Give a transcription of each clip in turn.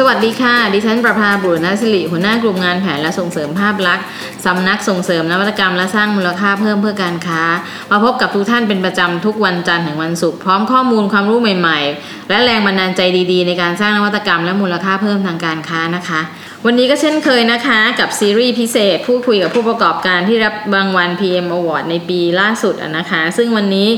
สวัสดีค่ะ ดิฉันประภาบุรณศิริหัวหน้ากลุ่มงานแผนและส่งเสริมภาพลักษณ์สำนักส่งเสริมนวัตกรรมและสร้างมูลค่าเพิ่มเพื่อการค้า มาพบกับทุกท่านเป็นประจำทุกวันจันทร์ถึงวันศุกร์พร้อมข้อมูลความรู้ใหม่ๆ และแรงบันดาลใจดีๆ ในการสร้างนวัตกรรมและมูลค่าเพิ่มทางการค้านะคะ วันนี้ก็เช่นเคยนะคะกับซีรีส์พิเศษพูดคุยกับผู้ประกอบการที่รับรางวัล PM Award ในปีล่าสุดนะคะ ซึ่งวันนี้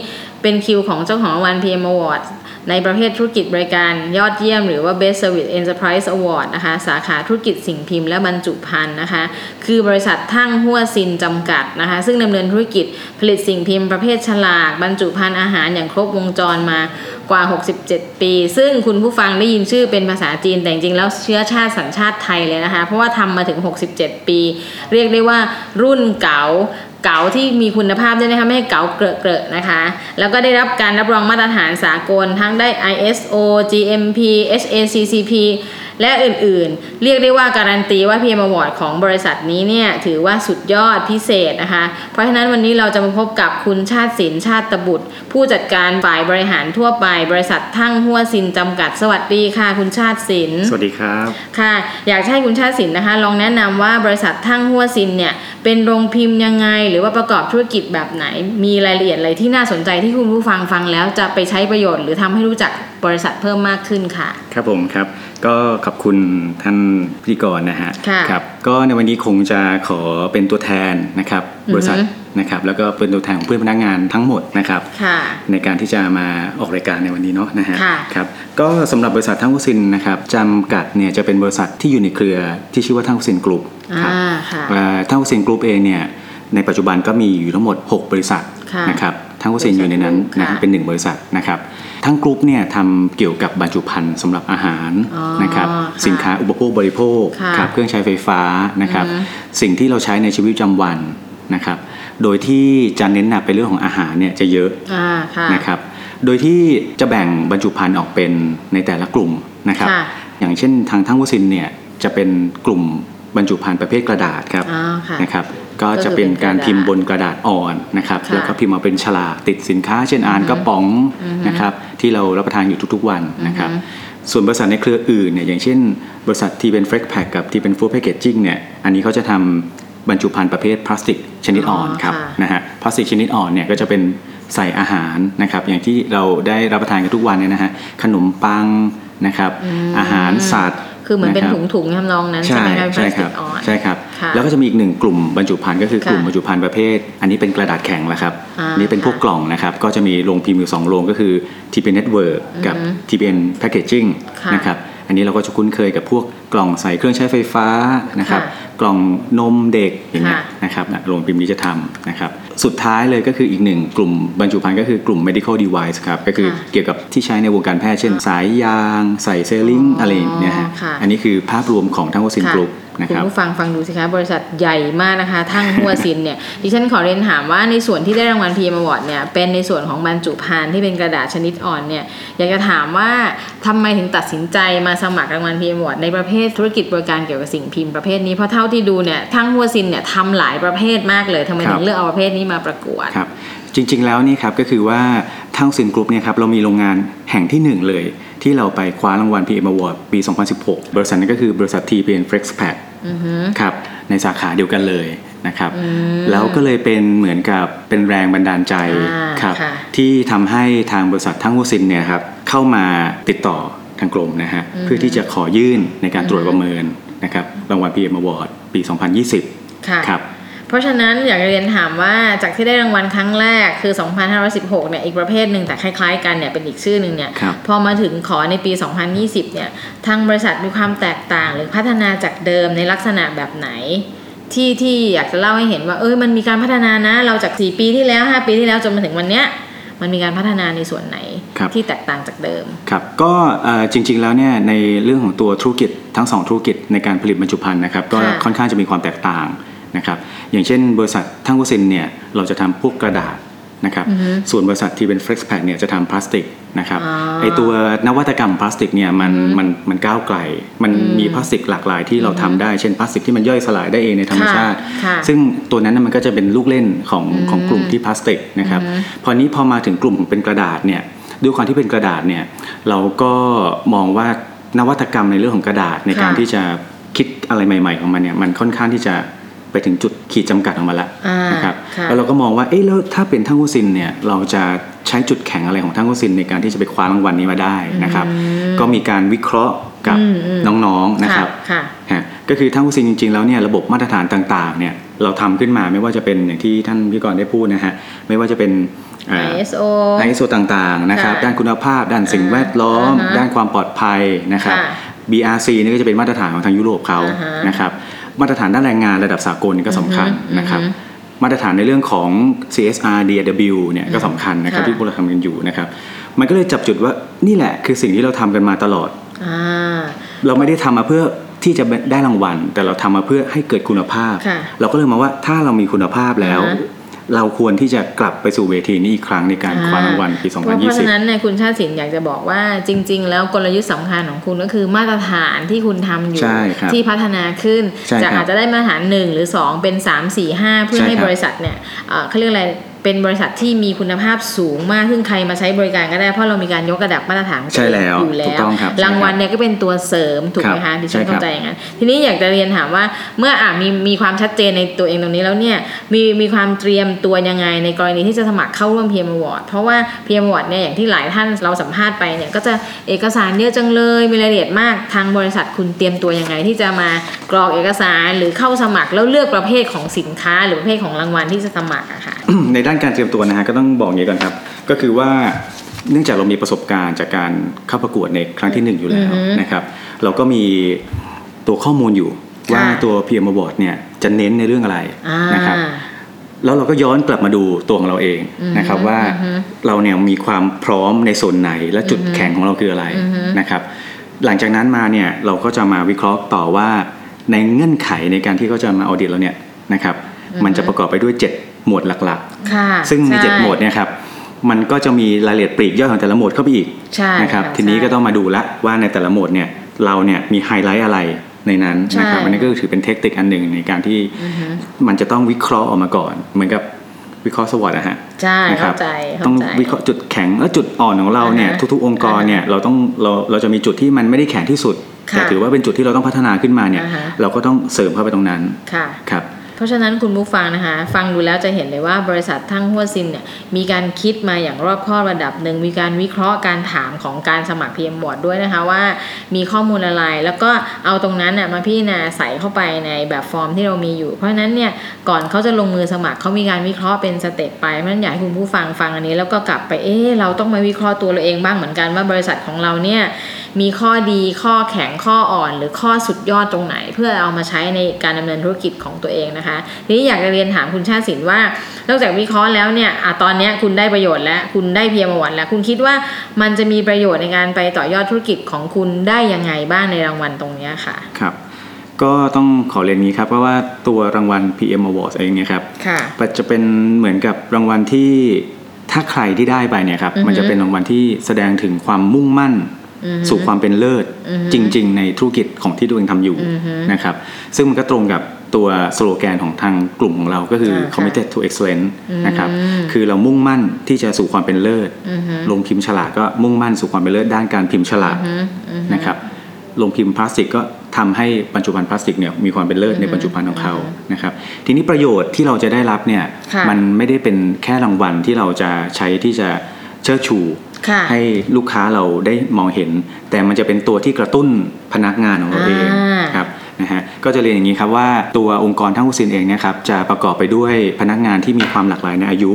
เป็นคิวของเจ้าของรางวัล PM Award ในประเภทธุรกิจบริการยอดเยี่ยม หรือว่า Best Service Enterprise Award นะคะสาขาธุรกิจสิ่งพิมพ์และบรรจุภัณฑ์นะคะ คือบริษัททั้งหัวซินจำกัดนะคะ ซึ่งดำเนินธุรกิจผลิตสิ่งพิมพ์ประเภทฉลาก บรรจุภัณฑ์อาหารอย่างครบวงจรมากว่า 67 ปี ซึ่งคุณผู้ฟังได้ยินชื่อเป็นภาษาจีนแต่จริงๆแล้วเชื้อชาติสัญชาติไทยเลยนะคะ เพราะว่าทำมาถึง 67 ปี เรียกได้ว่ารุ่นเก๋า เก๋าที่มีคุณภาพด้วยนะคะไม่ให้เก๋าเกลอะๆนะคะ แล้วก็ได้รับการรับรองมาตรฐานสากลทั้งได้ ISO GMP HACCP และอื่นๆ เรียกได้ว่าการันตีว่า PM Award ของบริษัทนี้เนี่ยถือว่าสุดยอดพิเศษนะคะ เพราะฉะนั้นวันนี้เราจะมาพบกับคุณชาติศิลป์ชาติตบุตร ผู้จัดการฝ่ายบริหารทั่วไป บริษัททั้งหัวซินจำกัดสวัสดีค่ะ คุณชาติศิลป์สวัสดีครับค่ะ อยากจะให้คุณชาติศิลป์นะคะ ลองแนะนำว่าบริษัททั้งหัวซินเนี่ยเป็นโรงพิมพ์ยังไง หรือว่าประกอบธุรกิจแบบไหน มีรายละเอียดอะไรที่น่าสนใจที่คุณผู้ฟังฟังแล้วจะไปใช้ประโยชน์ หรือทำให้รู้จักบริษัทเพิ่มมากขึ้นค่ะ ครับผมครับ ก็ขอบคุณท่านพิธีกรนะฮะค่ะครับก็ในวันนี้คงจะขอเป็นตัวแทนนะครับอือฮึบริษัทนะครับแล้วก็เป็นตัวแทนของเพื่อนพนักงานทั้งหมดนะครับค่ะในการที่จะมาออกรายการในวันนี้เนาะนะฮะค่ะครับก็สำหรับบริษัททั้งวุสินนะครับจำกัดเนี่ยจะเป็นบริษัทที่อยู่ในเครือที่ชื่อว่าทั้งวุสินกลุ่มครับอ่าค่ะเอ่อทั้งวุสินกลุ่มเองเนี่ยในปัจจุบันก็มีอยู่ทั้งหมด 6 บริษัทค่ะนะครับ ทั้งวุสินอยู่ในนั้นนะค่ะเป็นหนึ่งบริษัทนะครับทั้งกลุ่มเนี่ยทำเกี่ยวกับบรรจุภัณฑ์สำหรับอาหารอ๋อนะครับค่ะสินค้าอุปโภคบริโภคค่ะครับเครื่องใช้ไฟฟ้านะครับอือฮึสิ่งที่เราใช้ในชีวิตประจำวันนะครับโดยที่จะเน้นหนักไปเรื่องของอาหารเนี่ยจะเยอะอ่าค่ะนะครับโดยที่จะแบ่งบรรจุภัณฑ์ออกเป็นในแต่ละกลุ่มนะครับค่ะอย่างเช่นทางทั้งวสินเนี่ยจะเป็นกลุ่มบรรจุภัณฑ์ประเภทกระดาษครับอ๋อค่ะนะครับ ก็จะเป็นการพิมพ์บนกระดาษอ่อนนะครับค่ะแล้วก็พิมพ์มาเป็นฉลากติดสินค้า เช่นอ่านกระป๋องอือฮึนะครับที่เรารับประทานอยู่ทุกๆวันนะครับอือฮึส่วนบริษัทในเครืออื่นเนี่ยอย่างเช่น บริษัทที่เป็นเฟรกแพคกับที่เป็นฟู้ดแพคเกจจิ้งเนี่ยอันนี้เขาจะทำบรรจุภัณฑ์ประเภทพลาสติกชนิดอ่อนอ๋อครับค่ะนะฮะพลาสติกชนิดอ่อนเนี่ยก็จะเป็นใส่อาหารนะครับอย่างที่เราได้รับประทานกันทุกวันเนี่ยนะฮะขนมปังนะครับอืมอาหารสัตว์ คือเหมือนเป็นะครับถุงๆทำนองนั้นใช่ใช่ไหมคะพใช่ลาสคติรับกอ่อนใช่ครับค่ะแล้วก็จะมีอีกหนึ่งกลุ่มบรรจุภัณฑ์ก็คือกลุ่มค่ะบรรจุภัณฑ์ประเภท อันนี้เป็นกระดาษแข็งแหละครับอ่าอันนี้เป็นพวกค่ะกล่องนะครับ ก็จะมีโรงพิมพ์อยู่สองโรงก็คือ TPN Network กับอือฮึ TPN Packaging ค่ะนะครับอันนี้เราก็จะคุ้นเคยกับพวกกล่องใส่เครื่องใช้ไฟฟ้านะครับค่ะกล่องนมเด็กอย่างเงี้ยค่ะนะครับนะโรงพิมพ์นี้จะทำนะครับสุดท้ายเลยก็คืออีกหนึ่งกลุ่มบรรจุภัณฑ์ก็คือกลุ่ม medical device ครับก็คือค่ะเกี่ยวกับที่ใช้ในวงการแพทย์เช่น สายยาง ใส่เซลลิงอ๋อออะไรอย่างเงี้ยฮะค่ะอันนี้คือภาพรวมของทั้งวัคซีนค่ะกลุ่มนะคุคณรับผู้ฟังฟังดูสิคะบริษัทใหญ่มากนะคะ ทั้งหัวซินเนี่ยดิฉันขอเรียนถามว่าในส่วนที่ได้รางวัล PM Award เนี่ยเป็นในส่วนของบรรจุภัณฑ์ที่เป็นกระดาษชนิดอ่อนเนี่ยอยากจะถามว่าทำไมถึงตัดสินใจมาสมัครรางวัล PM Award ในประเภทธุรกิจบริการเกี่ยวกับสิ่งพิมพ์ประเภทนี้เพราะเท่าที่ดูเนี่ยทั้งหัวซินเนี่ยทำหลายประเภทมากเลยทำไมครัถึงเลือกเอาประเภทนี้มาประกวดครับจริง ๆ แล้วนี่ครับก็คือว่าทางซินกรุ๊ปเนี่ยครับเรามีโรงงานแห่งที่หนึ่งเลย ที่เราไปคว้ารางวัล PM Award ปี 2016 บริษัทนั้นก็คือบริษัท TPN FlexPack อือฮึครับในสาขาเดียวกันเลยนะครับอืมแล้วก็เลยเป็นเหมือนกับเป็นแรงบันดาลใจอ่าครับค่ะที่ทำให้ทางบริษัททั้งวูซินเนี่ยครับเข้ามาติดต่อ ทางกรมนะฮะเพื่อที่จะขอยื่นในการตรวจประเมินนะครับรางวัล PM Award ปี 2020ค่ะครับเพราะฉะนั้นอยากจะเรียนถามว่าจากที่ได้รางวัลครั้งแรกคือ 2516 เนี่ยอีกประเภทหนึ่งแต่คล้ายๆ กันเนี่ยเป็นอีกชื่อหนึ่งเนี่ยครับพอมาถึงขอในปี 2020 เนี่ยทางบริษัทมีความแตกต่าง หรือพัฒนาจากเดิมในลักษณะแบบไหน ที่ที่อยากจะเล่าให้เห็นว่าเอ้ยมันมีการพัฒนานะ เราจาก 4 ปีที่แล้ว 5 ปีที่แล้วจนมาถึงวันเนี้ยมันมีการพัฒนาในส่วนไหนครับ ที่แตกต่างจากเดิมครับก็เอ่อจริงๆแล้วเนี่ยในเรื่องของตัวธุรกิจทั้งสองธุรกิจในการผลิตบรรจุภัณฑ์นะครับก็ค่ะค่อนข้างจะมีความแตกต่างนะครับอย่างเช่น บริษัททั้งวสินเนี่ยเราจะทำพวกกระดาษนะครับอือฮึส่วนบริษัทที่เป็น Flexpack เนี่ยจะทำพลาสติกนะครับอ๋อไอตัวนวัตกรรมพลาสติกเนี่ยมันอือฮึมันมันก้าวไกล มันอืมมีพลาสติกหลากหลายที่เราทำได้เช่นพลาสติกที่มันย่อยสลายได้เองในธรรมชาติค่ะซึ่งตัวนั้นนะมันก็จะเป็นลูกเล่นของอืมของกลุ่มที่พลาสติกนะครับอือฮึพอนี้พอมาถึงกลุ่มเป็นกระดาษเนี่ย ด้วยความที่เป็นกระดาษเนี่ยเราก็มองว่านวัตกรรมในเรื่องของกระดาษในการค่ะที่จะคิดอะไรใหม่ ๆ ของมันเนี่ยมันค่อนข้างที่จะไปถึงจุดขีดจำกัดของมันละอ่านนะครับค่ะแล้วเราก็มองว่าเอ๊ะแล้วถ้าเป็นทั้งโฮซินเนี่ยเราจะใช้จุดแข็งอะไรของทั้งโฮซินในการที่จะไปคว้ารางวัลนี้มาได้นะครับ ก็มีการวิเคราะห์กับอืมอืมน้องๆนะครับค่ะฮะก็คือทั้งโฮซินจริงๆแล้วเนี่ยระบบมาตรฐานต่างๆเนี่ยเราทำขึ้นมาไม่ว่าจะเป็นอย่างที่ท่านพี่กรณ์ได้พูดนะฮะไม่ว่าจะเป็นเอ่อ ISO ISO ต่างๆนะครับค่ะด้านคุณภาพ ด้านสิ่งแวดล้อมอ่าฮะด้านความปลอดภัยนะครับค่ะ BRC นี่ก็จะเป็นมาตรฐานของทางยุโรปเขาอ่าฮะนะครับมาตรฐานด้านแรงงานระดับสากลนี่ก็สำคัญอือฮึนะครับอือฮึมาตรฐานในเรื่องของ CSR DAW เนี่ยก็สำคัญนะครับค่ะที่พวกเราทำกันอยู่นะครับ มันก็เลยจับจุดว่านี่แหละคือสิ่งที่เราทำกันมาตลอดอ่าเราไม่ได้ทำมาเพื่อที่จะได้รางวัล แต่เราทำมาเพื่อให้เกิดคุณภาพค่ะเราก็เลยมองว่าถ้าเรามีคุณภาพแล้วอ่าฮะ เราควรที่จะกลับไปสู่เวทีนี้อีกครั้งในการคว้ารางวัลปีเพราะเพราะฉะนั้น2020เนี่ยคุณชาติสินอยากจะบอกว่าจริง ๆ แล้วกลยุทธ์สำคัญของคุณก็คือมาตรฐานที่คุณทำอยู่ใช่ครับที่พัฒนาขึ้นใช่ครับจากอาจจะได้มาตรฐาน 1 หรือ 2 เป็น 3 4 5 เพื่อใช่ให้ครับบริษัทเนี่ยเอ่อเขาเรียกอะไรเป็นบริษัทที่มีคุณภาพสูงมากซึ่งใครมาใช้บริการก็ได้ เพราะเรามีการยกระดับมาตรฐานของตัวใช่แล้วเองอยู่แล้ถูวกต้องครับรางวัลใช่ครับเนี่ยก็เป็นตัวเสริมถูกไหมครัคะบดิฉันใช่ครับเข้าใจอย่างนั้นทีนี้อยากจะเรียนถามว่าเมื่ออะมีมีความชัดเจนในตัวเองตรงนี้แล้วเนี่ยมีมีความเตรียมตัวยังไงในกรณีที่จะสมัครเข้าร่วม PM Award เพราะว่า PM Award เนี่ยอย่างที่หลายท่านเราสัมภาษณ์ไปเนี่ยก็จะเอกสารเยอะจังเลยมีรายละเอียดมากทางบริษัทคุณเตรียมตัวยังไง ที่จะมากรอกเอกสารหรือเข้าสมัครแล้วเลือกประเภทของสินค้า หรือประเภทของรางวัลที่จะสมัครอะค่ะในด้านการเตรียมตัวนะฮะก็ต้องบอกอย่างนี้ก่อนครับ ก็คือว่าเนื่องจากเรามีประสบการณ์จากการเข้าประกวดในครั้งที่หนึ่งอยู่แล้วอือฮึนะครับ เราก็มีตัวข้อมูลอยู่ว่าค่ะตัว PM Award เนี่ยจะเน้นในเรื่องอะไรอ่านะครับแล้วเราก็ย้อนกลับมาดูตัวของเราเองอือฮึนะครับว่าอือฮึเราเนี่ยมีความพร้อมในส่วนไหนและจุดอือฮึแข็งของเราคืออะไรอือฮึนะครับ หลังจากนั้นมาเนี่ยเราก็จะมาวิเคราะห์ต่อว่าในเงื่อนไขในการที่เขาจะมาออดิตเราเนี่ยนะครับ มันจะประกอบไปด้วย 7 หมวดหลักค่ะๆซึ่งในช่7หมวดเนี่ยครับมันก็จะมีรายละเอียดปลีกย่อยของแต่ละหมวดเข้าไปอีกใช่นะครับค่ะทีนี้ใช่ก็ต้องมาดูละว่าในแต่ละหมวดเนี่ยเราเนี่ยมีไฮไลท์อะไรในนั้นนะครับใช่อันนี้ก็ถือเป็นเทคนิคอันหนึ่งในการที่อือฮึมันจะต้องวิเคราะห์ออกมาก่อน เหมือนกับวิเคราะห์สวอตนะฮะใช่นะครัเข้าใจเข้าต้องใจวิเคราะห์จุดแข็งและจุดอ่อนของเราเนี่ยอ่าฮะทุกๆองค์กรเนี่ยเราต้องเราเราจะมีจุดที่มันไม่ได้แข็งที่สุดค่ะแต่ถือว่าเป็นจุดที่เราต้องพัฒนาขึ้นมาเนี่ยอ่าฮะเราก็ต้องเสริมเข้าไปตรงนั้นค่ะครับ เพราะฉะนั้นคุณผู้ฟังนะคะฟังดูแล้วจะเห็นเลยว่าบริษัททั้งหัวซินเนี่ยมีการคิดมาอย่างรอบคอบระดับหนึ่งมีการวิเคราะห์การถามของการสมัคร PM Board ด้วยนะคะว่ามีข้อมูลอะไร แล้วก็เอาตรงนั้นน่ะมาพิจารณาใส่เข้าไปในแบบฟอร์มที่เรามีอยู่ เพราะฉะนั้นเนี่ยก่อนเขาจะลงมือสมัครเขามีการวิเคราะห์เป็น step ไปเพราะฉะนั้นอยากให้คุณผู้ฟังฟังอันนี้ แล้วก็กลับไปเอ๊ะเราต้องมาวิเคราะห์ตัวเราเองบ้างเหมือนกันว่าบริษัทของเราเนี่ยมีข้อดีข้อแข็งข้ออ่อน หรือข้อสุดยอดตรงไหน เพื่อเอามาใช้ในการดำเนินธุรกิจของตัวเองนะคะทีนี้อยากจะเรียนถามคุณชาติสินว่านอกจากวิเคราะห์แล้วเนี่ยอะตอนเนี้ยคุณได้ประโยชน์แล้วคุณได้ PM Award แล้วคุณคิดว่ามันจะมีประโยชน์ในการไปต่อยอดธุรกิจของคุณได้ยังไงบ้างในรางวัลตรงเนี้ยค่ะครับก็ต้องขอเรียนนี้ครับเพราะว่าตัวรางวัล PM Awards เองเนี่ยครับค่ะมันจะเป็นเหมือนกับรางวัลที่ถ้าใครที่ได้ไปเนี่ยครับอือฮึมันจะเป็นรางวัลที่แสดงถึงความมุ่งมั่นอือฮึ สู่ความเป็นเลิศอือฮึจริง ๆ ในธุรกิจของที่ตัวเองทำอยู่อือฮึนะครับ ซึ่งมันก็ตรงกับตัวสโลแกนของทางกลุ่มของเราก็คืออ่าค่ะ committed to excellence อืมนะครับคือเรามุ่งมั่นที่จะสู่ความเป็นเลิศอือฮึลงพิมพ์ฉลากก็มุ่งมั่นสู่ความเป็นเลิศด้านการพิมพ์ฉลากอือฮึอือฮึนะครับลงพิมพ์พลาสติกก็ทำให้บรรจุภัณฑ์พลาสติกเนี่ยมีความเป็นเลิศในบรรจุภัณฑ์ของเขานะครับทีนี้ประโยชน์ที่เราจะได้รับเนี่ยค่ะมันไม่ได้เป็นแค่รางวัลที่เราจะใช้ที่จะเชิดชูค่ะ ให้ลูกค้าเราได้มองเห็น แต่มันจะเป็นตัวที่กระตุ้นพนักงานของเราเองอ่าครับนะฮะก็จะเรียนอย่างนี้ครับว่าตัวองค์กรทั้งอุสินเองเนะครับจะประกอบไปด้วยพนักงานที่มีความหลากหลายในอายุ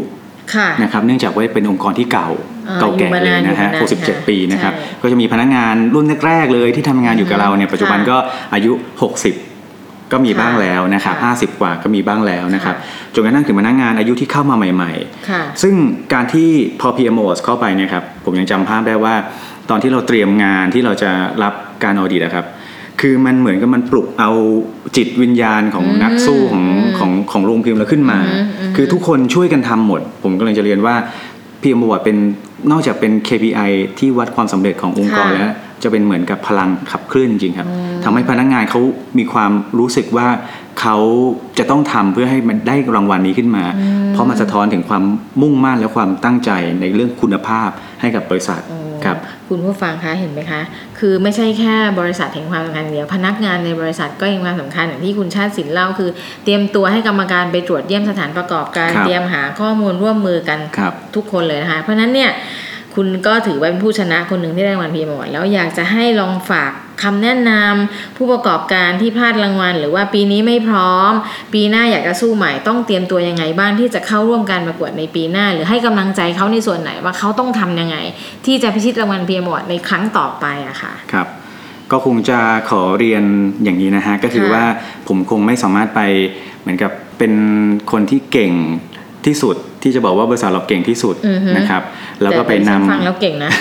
ค่ะนะครับเนื่องจากว่าเป็นองค์กรที่เก่าอ่าเก่าแก่อยู่มาเลยนานนะฮะอยู่มานานค่ะ67 ปีนะครับใช่ก็จะมีพนักงานรุ่นแรกๆเลยที่ทำงานอยู่กับเราเนี่ยปัจจุบันค่ะก็อายุ 60 ก็มีบ้างแล้วนะครับค่ะ50กว่าก็มีบ้างแล้วนะครับค่จนกระทั่งถึงพนักงานอายุที่เข้ามาใหม่ค่ะๆซึ่งการที่พอ PMO เข้าไปเนี่ยครับผมยังจำภาพได้ว่า ตอนที่เราเตรียมงานที่เราจะรับการ audit นะครับคคือมันเหมือนกับมันปลุกเอาจิตวิญญาณของอืมนักสู้ของอืมของของโรงพิมพ์เราขึ้นมาอืมอืมคือทุกคนช่วยกันทำหมด ผมก็เลยจะเรียนว่า PM Award เป็นนอกจากเป็น KPI ที่วัดความสำเร็จขององค์กรค่ะแล้ว จะเป็นเหมือนกับพลังขับเคลื่อนจริงๆครับทำให้พนักงานเขามีความรู้สึกว่าเขาจะต้องทำเพื่อให้มันได้รางวัลนี้ขึ้นมา เพราะมันสะท้อนถึงความมุ่งมั่นและความตั้งใจในเรื่องคุณภาพให้กับบริษัทโอ้ครับคุณผู้ฟังคะเห็นไหมคะ คือไม่ใช่แค่บริษัทแห่งความสำคัญอย่างเดียว พนักงานในบริษัทก็ยังความสำคัญอย่างที่คุณชาติสินเล่าคือ เตรียมตัวให้กรรมการไปตรวจเยี่ยมสถานประกอบการครับเตรียมหาข้อมูลร่วมมือกันครับทุกคนเลยนะคะ เพราะฉะนั้นเนี่ย คุณก็ถือว่าเป็นผู้ชนะคนหนึ่งที่ได้รางวัลพีเอ็มอแล้วอยากจะให้ลองฝากคำแนะนำผู้ประกอบการที่พลาดรางวัล หรือว่าปีนี้ไม่พร้อม ปีหน้าอยากจะสู้ใหม่ต้องเตรียมตัวยังไงบ้างที่จะเข้าร่วมการประกวดในปีหน้า หรือให้กำลังใจเขาในส่วนไหนว่าเขาต้องทำยังไง ที่จะพิชิตรางวัลพีเอ็มอในครั้งต่อไปอะค่ะครับก็คงจะขอเรียนอย่างนี้นะฮะก็คือค่ะว่าผมคงไม่สามารถไปเหมือนกับเป็นคนที่เก่งที่สุด ที่จะบอกว่าบริษัทเราเก่งที่สุดอือฮึนะครับแล้วก็ไปแต่นำดิฉัฟังแล้วเก่งนะ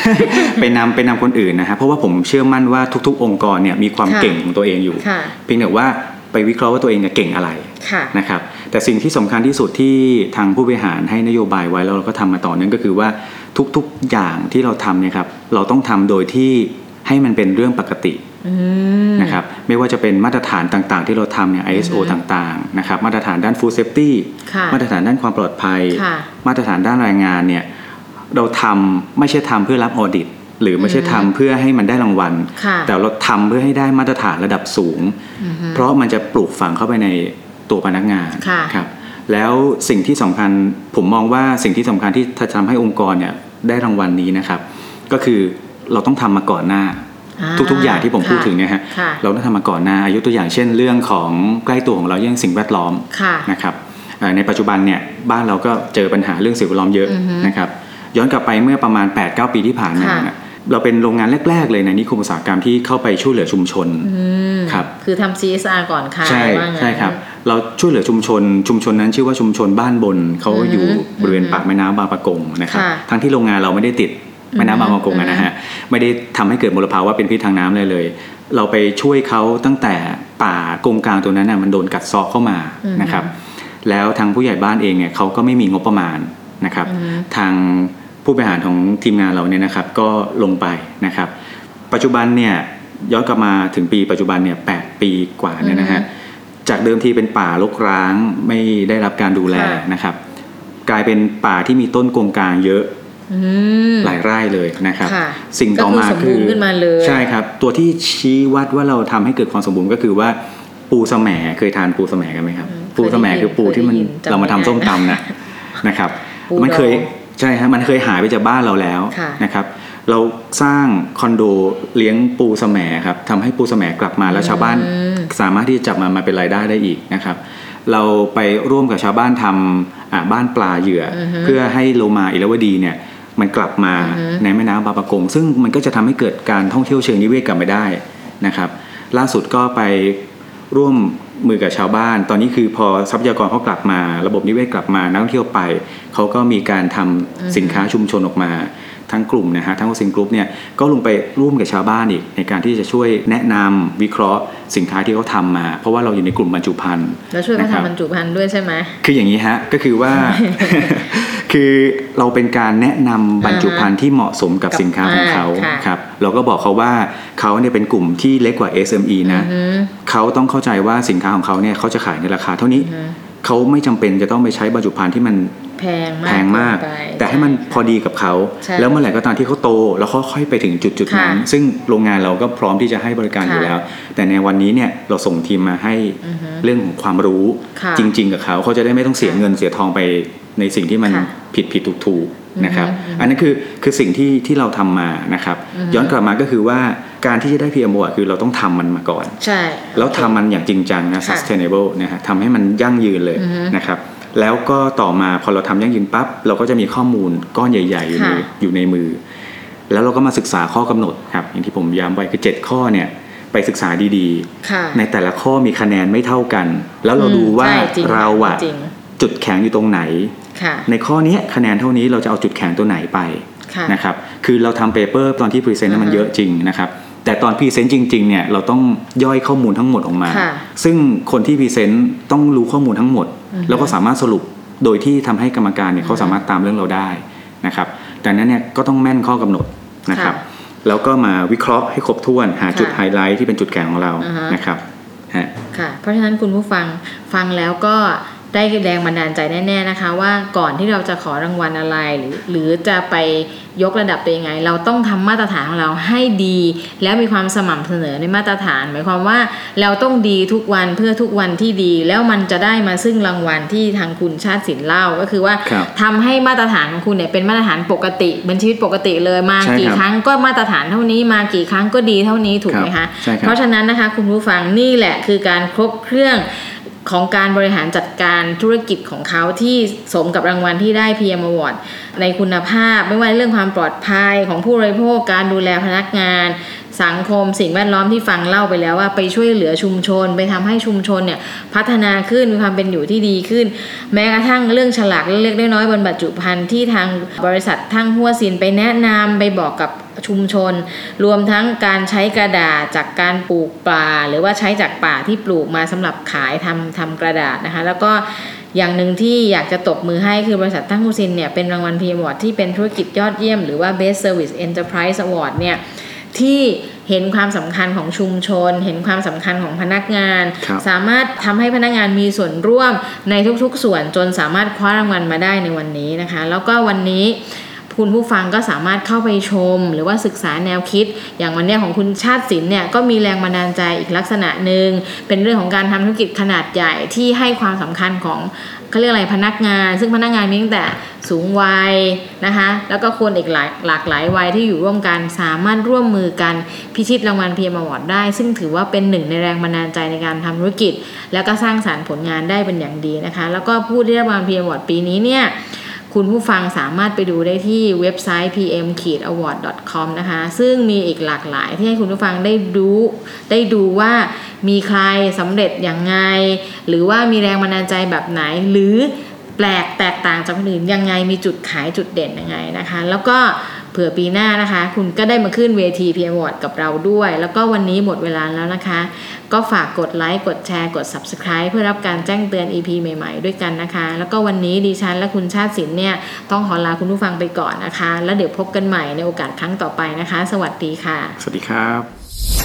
ไปนำไปนำคนอื่นนะฮะเพราะว่าผมเชื่อมั่นว่าทุก ๆ องค์กรเนี่ยมีความค่ะเก่งของตัวเองอยู่ค่ะเพียงแต่ว่าไปวิเคราะห์ว่าตัวเองเนี่ยเก่งอะไรค่ะนะครับแต่สิ่งที่สำคัญที่สุดที่ทางผู้บริหารให้นโยบายไว้แล้วเราก็ทำมาต่อเนื่องก็คือว่าทุกๆอย่างที่เราทำเนี่ยครับเราต้องทำโดยที่ ให้มันเป็นเรื่องปกติอืมนะครับไม่ว่าจะเป็นมาตรฐานต่างๆ ที่เราทำเนี่ย ISO ต่างๆนะครับมาตรฐานด้าน Food Safety ค่ะมาตรฐานด้านความปลอดภัยค่ะมาตรฐานด้านแรงงานเนี่ยเราทำไม่ใช่ทำเพื่อรับออดิต หรือไม่ใช่ทำเพื่อให้มันได้รางวัลค่ะแต่เราทำเพื่อให้ได้มาตรฐานระดับสูงอือฮึเพราะมันจะปลูกฝังเข้าไปในตัวพนักงานค่ะครับแล้วสิ่งที่สำคัญผมมองว่าสิ่งที่สำคัญที่จะทำให้องค์กรเนี่ยได้รางวัลนี้นะครับ ก็คือ เราต้องทำมาก่อนหน้าอ่าทุกๆอย่างที่ผมพูดค่ะถึงเนี่ยฮะค่ะเราต้องทำมาก่อนหน้าอายุตัวอย่างเช่น เรื่องของใกล้ตัวของเราเรื่องสิ่งแวดล้อมค่ะนะครับเอ่อในปัจจุบันเนี่ยบ้านเราก็เจอปัญหาเรื่องสิ่งแวดล้อมเยอะอือฮึนะครับย้อนกลับไปเมื่อประมาณ 8-9 ปีที่ผ่านมาค่ะเนี่ยเราเป็นโรงงานแรก ๆ เลยในนิคมอุตสาหกรรมที่เข้าไปช่วยเหลือชุมชนอืมครับคือทำ CSR ก่อนค่ะใช่ว่างั้นใช่ครับเราช่วยเหลือชุมชน ชุมชนนั้นชื่อว่าชุมชนบ้านบนเขาอือฮึอยู่บริเวณอือฮึปากแม่น้ำบางปะกงนะครับค่ะทั้งที่โรงงานเราไม่ได้ติด แม่น้ำบางปะกงอะนะฮะไม่ได้ทำให้เกิดมลภาวะเป็นพิษทางน้ำเลยเลย เราไปช่วยเขาตั้งแต่ป่ากงกลางตัวนั้นน่ะมันโดนกัดเซาะเข้ามาอือฮึนะครับแล้วทางผู้ใหญ่บ้านเองเนี่ยเขาก็ไม่มีงบประมาณนะครับอือฮึทางผู้บริหารของทีมงานเราเนี่ยนะครับก็ลงไปนะครับ ปัจจุบันเนี่ยย้อนกลับมาถึงปีปัจจุบันเนี่ยแปีกว่าเนี่ยนะฮะจากเดิมทีเป็นป่ารกร้างไม่ได้รับการดูแลค่ะนะครับ กลายเป็นป่าที่มีต้นกงกลางเยอะอืม หลายไร่เลยนะครับค่ะสิ่งต่อมาก็คือสมบูรณ์ขึ้นมาเลยใช่ครับ ตัวที่ชี้วัดว่าเราทำให้เกิดความสมบูรณ์ก็คือว่าปูสแหมเคยทานปูสแหมกันไหมครับอืมปูสแหมเคยได้ยินคือปูที่มันเคยได้ยินจำเรามาทำไม่ได้ส้มตำนะนะครับปูมันเคยดองใช่ฮะมันเคยหายไปจากบ้านเราแล้วค่ะนะครับ เราสร้างคอนโดเลี้ยงปูสแหมครับทำให้ปูสแหมกลับมาแล้วชาวบ้านอืมสามารถที่จะจับมามาเป็นรายได้ได้อีกนะครับ เราไปร่วมกับชาวบ้านทำอ่าบ้านปลาเหยื่อออฮึเพื่อให้โลมาอิรวดีเนี่ย มันกลับมาอือฮึในแม่น้ำบางปะกง ซึ่งมันก็จะทำให้เกิดการท่องเที่ยวเชิงนิเวศกลับมาได้นะครับ ล่าสุดก็ไปร่วมมือกับชาวบ้าน ตอนนี้คือพอทรัพยากรเขากลับมา ระบบนิเวศกลับมา นักท่องเที่ยวไป เขาก็มีการทำสินค้าชุมชนออกมา ทั้งกลุ่มนะฮะทั้งซิงกรุ๊ปเนี่ยก็ลงไปร่วมกับชาวบ้านอีก ในการที่จะช่วยแนะนำวิเคราะห์สินค้าที่เขาทำมา เพราะว่าเราอยู่ในกลุ่มบรรจุภัณฑ์แล้วช่วยเขานะครับทำบรรจุภัณฑ์ด้วยใช่ไหมคืออย่างนี้ฮะก็คือว่าคือเราเป็นการแนะนำบรรจุภัณฑ์ที่เหมาะสมกับกับสินค้าของเขาอ่าค่ะครับเราก็บอกเขาว่าเขาเนี่ยเป็นกลุ่มที่เล็กกว่า SME นะอือฮึเขาต้องเข้าใจว่าสินค้าของเขาเนี่ยเขาจะขายในราคาเท่านี้อือฮึเขาไม่จำเป็นจะต้องไปใช้บรรจุภัณฑ์ที่มัน แพงมากแพงมากเนไปแต่ให้มันพอดีกับเขาใช่แล้วเมื่อไหร่ก็ตามที่เขาโต แล้วเขาค่อยไปถึงจุดจุดๆนั้นค่ะซึ่งโรงงานเราก็พร้อมที่จะให้บริการอยู่ค่ะแล้ว แต่ในวันนี้เนี่ยเราส่งทีมมาให้อือฮึเรื่องของความรู้ค่ะจริง ๆ กับเขาเขาจะได้ไม่ต้องเสียค่ะเงินเสียทองไปในสิ่งที่มันค่ะผิดผิดถูกถูกๆนะครับอือฮึอันนั้นคือคือสิ่งที่ที่เราทำมานะครับอือฮึย้อนกลับมาก็คือว่าการที่จะได้ PM อะคือเราต้องทำมันมาก่อน ใช่ แล้วทำมันอย่างจริงจังนะค่ะ sustainable นะฮะทำให้มันยั่งยืนเลยอือฮึนะครับ แล้วก็ต่อมาพอเราทำยั่งยืนปั๊บเราก็จะมีข้อมูลก้อนใหญ่ ๆ อยู่ในค่ะอยู่ในมือ แล้วเราก็มาศึกษาข้อกำหนดครับ อย่างที่ผมย้ำไว้คือ 7 ข้อเนี่ยไปศึกษาดีค่ะๆในแต่ละข้อมีคะแนนไม่เท่ากัน แล้วเราดูว่าใช่จริงเราอะจริงจุดแข็งอยู่ตรงไหนค่ะในข้อเนี้ยคะแนนเท่านี้เราจะเอาจุดแข็งตัวไหนไปค่ะนะครับ คือเราทำ paper ตอนที่ present มันอือฮึเยอะจริงนะครับ แต่ตอน present จริงๆเนี่ยเราต้องย่อยข้อมูลทั้งหมดออกมาค่ะซึ่งคนที่ present ต้องรู้ข้อมูลทั้งหมด แล้วก็สามารถสรุปโดยที่ทำให้กรรมการเนี่ยเขาสามารถตามเรื่องเราได้นะครับดังนั้นเนี่ยก็ต้องแม่นข้อกำหนดนะครับค่ะแล้วก็มาวิเคราะห์ให้ครบถ้วนหาจุดค่ะไฮไลท์ที่เป็นจุดแข็งของเราอ่าฮะนะครับฮะค่ะเพราะฉะนั้นคุณผู้ฟังฟังแล้วก็ ได้แรงบันดาลใจแน่ ๆนะคะ ว่าก่อนที่เราจะขอรางวัลอะไร หรือหรือจะไปยกระดับตัวยังไง เราต้องทำมาตรฐานของเราให้ดี แล้วมีความสม่ำเสมอในมาตรฐาน หมายความว่าเราต้องดีทุกวันเพื่อทุกวันที่ดี แล้วมันจะได้มาซึ่งรางวัลที่ทางคุณชาติศิลป์เล่าก็คือว่าครับทำให้มาตรฐานของคุณเนี่ยเป็นมาตรฐานปกติเหมือนชีวิตปกติเลยมาใช่กี่ครับครั้งก็มาตรฐานเท่านี้มากี่ครั้งก็ดีเท่านี้ถูกไหมครัคะบใช่ครับเพราะฉะนั้นนะคะคุณผู้ฟังนี่แหละคือการครบเครื่อง ของการบริหารจัดการธุรกิจของเขาที่สมกับรางวัลที่ได้ PM Award ในคุณภาพ ไม่ว่าเรื่องความปลอดภัยของผู้บริโภคการดูแลพนักงาน สังคมสิ่งแวดล้อมที่ฟังเล่าไปแล้วว่าไปช่วยเหลือชุมชน ไปทำให้ชุมชนเนี่ยพัฒนาขึ้นมีความเป็นอยู่ที่ดีขึ้น แม้กระทั่งเรื่องฉลากเล็กๆน้อยๆบนบรรจุภัณฑ์ที่ทางบริษัททั้งหัวซินไปแนะนำไปบอกกับชุมชน รวมทั้งการใช้กระดาษจากการปลูกป่า หรือว่าใช้จากป่าที่ปลูกมาสำหรับขายทำทำกระดาษนะคะ แล้วก็อย่างหนึ่งที่อยากจะตบมือให้คือบริษัททั้งฮูซินเนี่ยเป็นรางวัล PM Award ที่เป็นธุรกิจยอดเยี่ยมหรือว่า Best Service Enterprise Award เนี่ย ที่เห็นความสำคัญของชุมชน เห็นความสำคัญของพนักงานครับสามารถทำให้พนักงานมีส่วนร่วมในทุกๆ ส่วนจนสามารถคว้ารางวัลมาได้ในวันนี้นะคะ แล้วก็วันนี้คุณผู้ฟังก็สามารถเข้าไปชม หรือว่าศึกษาแนวคิด อย่างวันเนี้ยของคุณชาติศิลป์เนี่ยก็มีแรงบันดาลใจอีกลักษณะหนึ่งเป็นเรื่องของการทำธุรกิจขนาดใหญ่ที่ให้ความสำคัญของ เขาเรียกอะไรพนักงาน ซึ่งพนักงานมีตั้งแต่สูงวัยนะคะแล้วก็คนอีกหลายหลากหลายวัยที่อยู่ร่วมกันสามารถร่วมมือกันพิชิตรางวัล PM Award ได้ ซึ่งถือว่าเป็นหนึ่งในแรงบันดาลใจในการทำธุรกิจ แล้วก็สร้างสรรค์ผลงานได้เป็นอย่างดีนะคะ แล้วก็ผู้ที่ได้รางวัล PM Award ปีนี้เนี่ย คุณผู้ฟังสามารถไปดูได้ที่เว็บไซต์ pm-award.com นะคะ ซึ่งมีอีกหลากหลายที่ให้คุณผู้ฟังได้ดูได้ดูว่ามีใครสำเร็จอย่างไง หรือว่ามีแรงบันดาลใจแบบไหน หรือแปลกแตกต่างจากคนอื่นยังไงมีจุดขายจุดเด่นยังไงนะคะ แล้วก็ เผื่อปีหน้านะคะ คุณก็ได้มาขึ้นเวที PM Award กับเราด้วย แล้วก็วันนี้หมดเวลาแล้วนะคะ ก็ฝากกดไลค์กดแชร์กด Subscribe เพื่อรับการแจ้งเตือน EP ใหม่ ๆ ด้วยกันนะคะ แล้วก็วันนี้ดิฉันและคุณชาติศิลป์เนี่ยต้องขอลาคุณผู้ฟังไปก่อนนะคะ แล้วเดี๋ยวพบกันใหม่ในโอกาสครั้งต่อไปนะคะ สวัสดีค่ะ สวัสดีครับ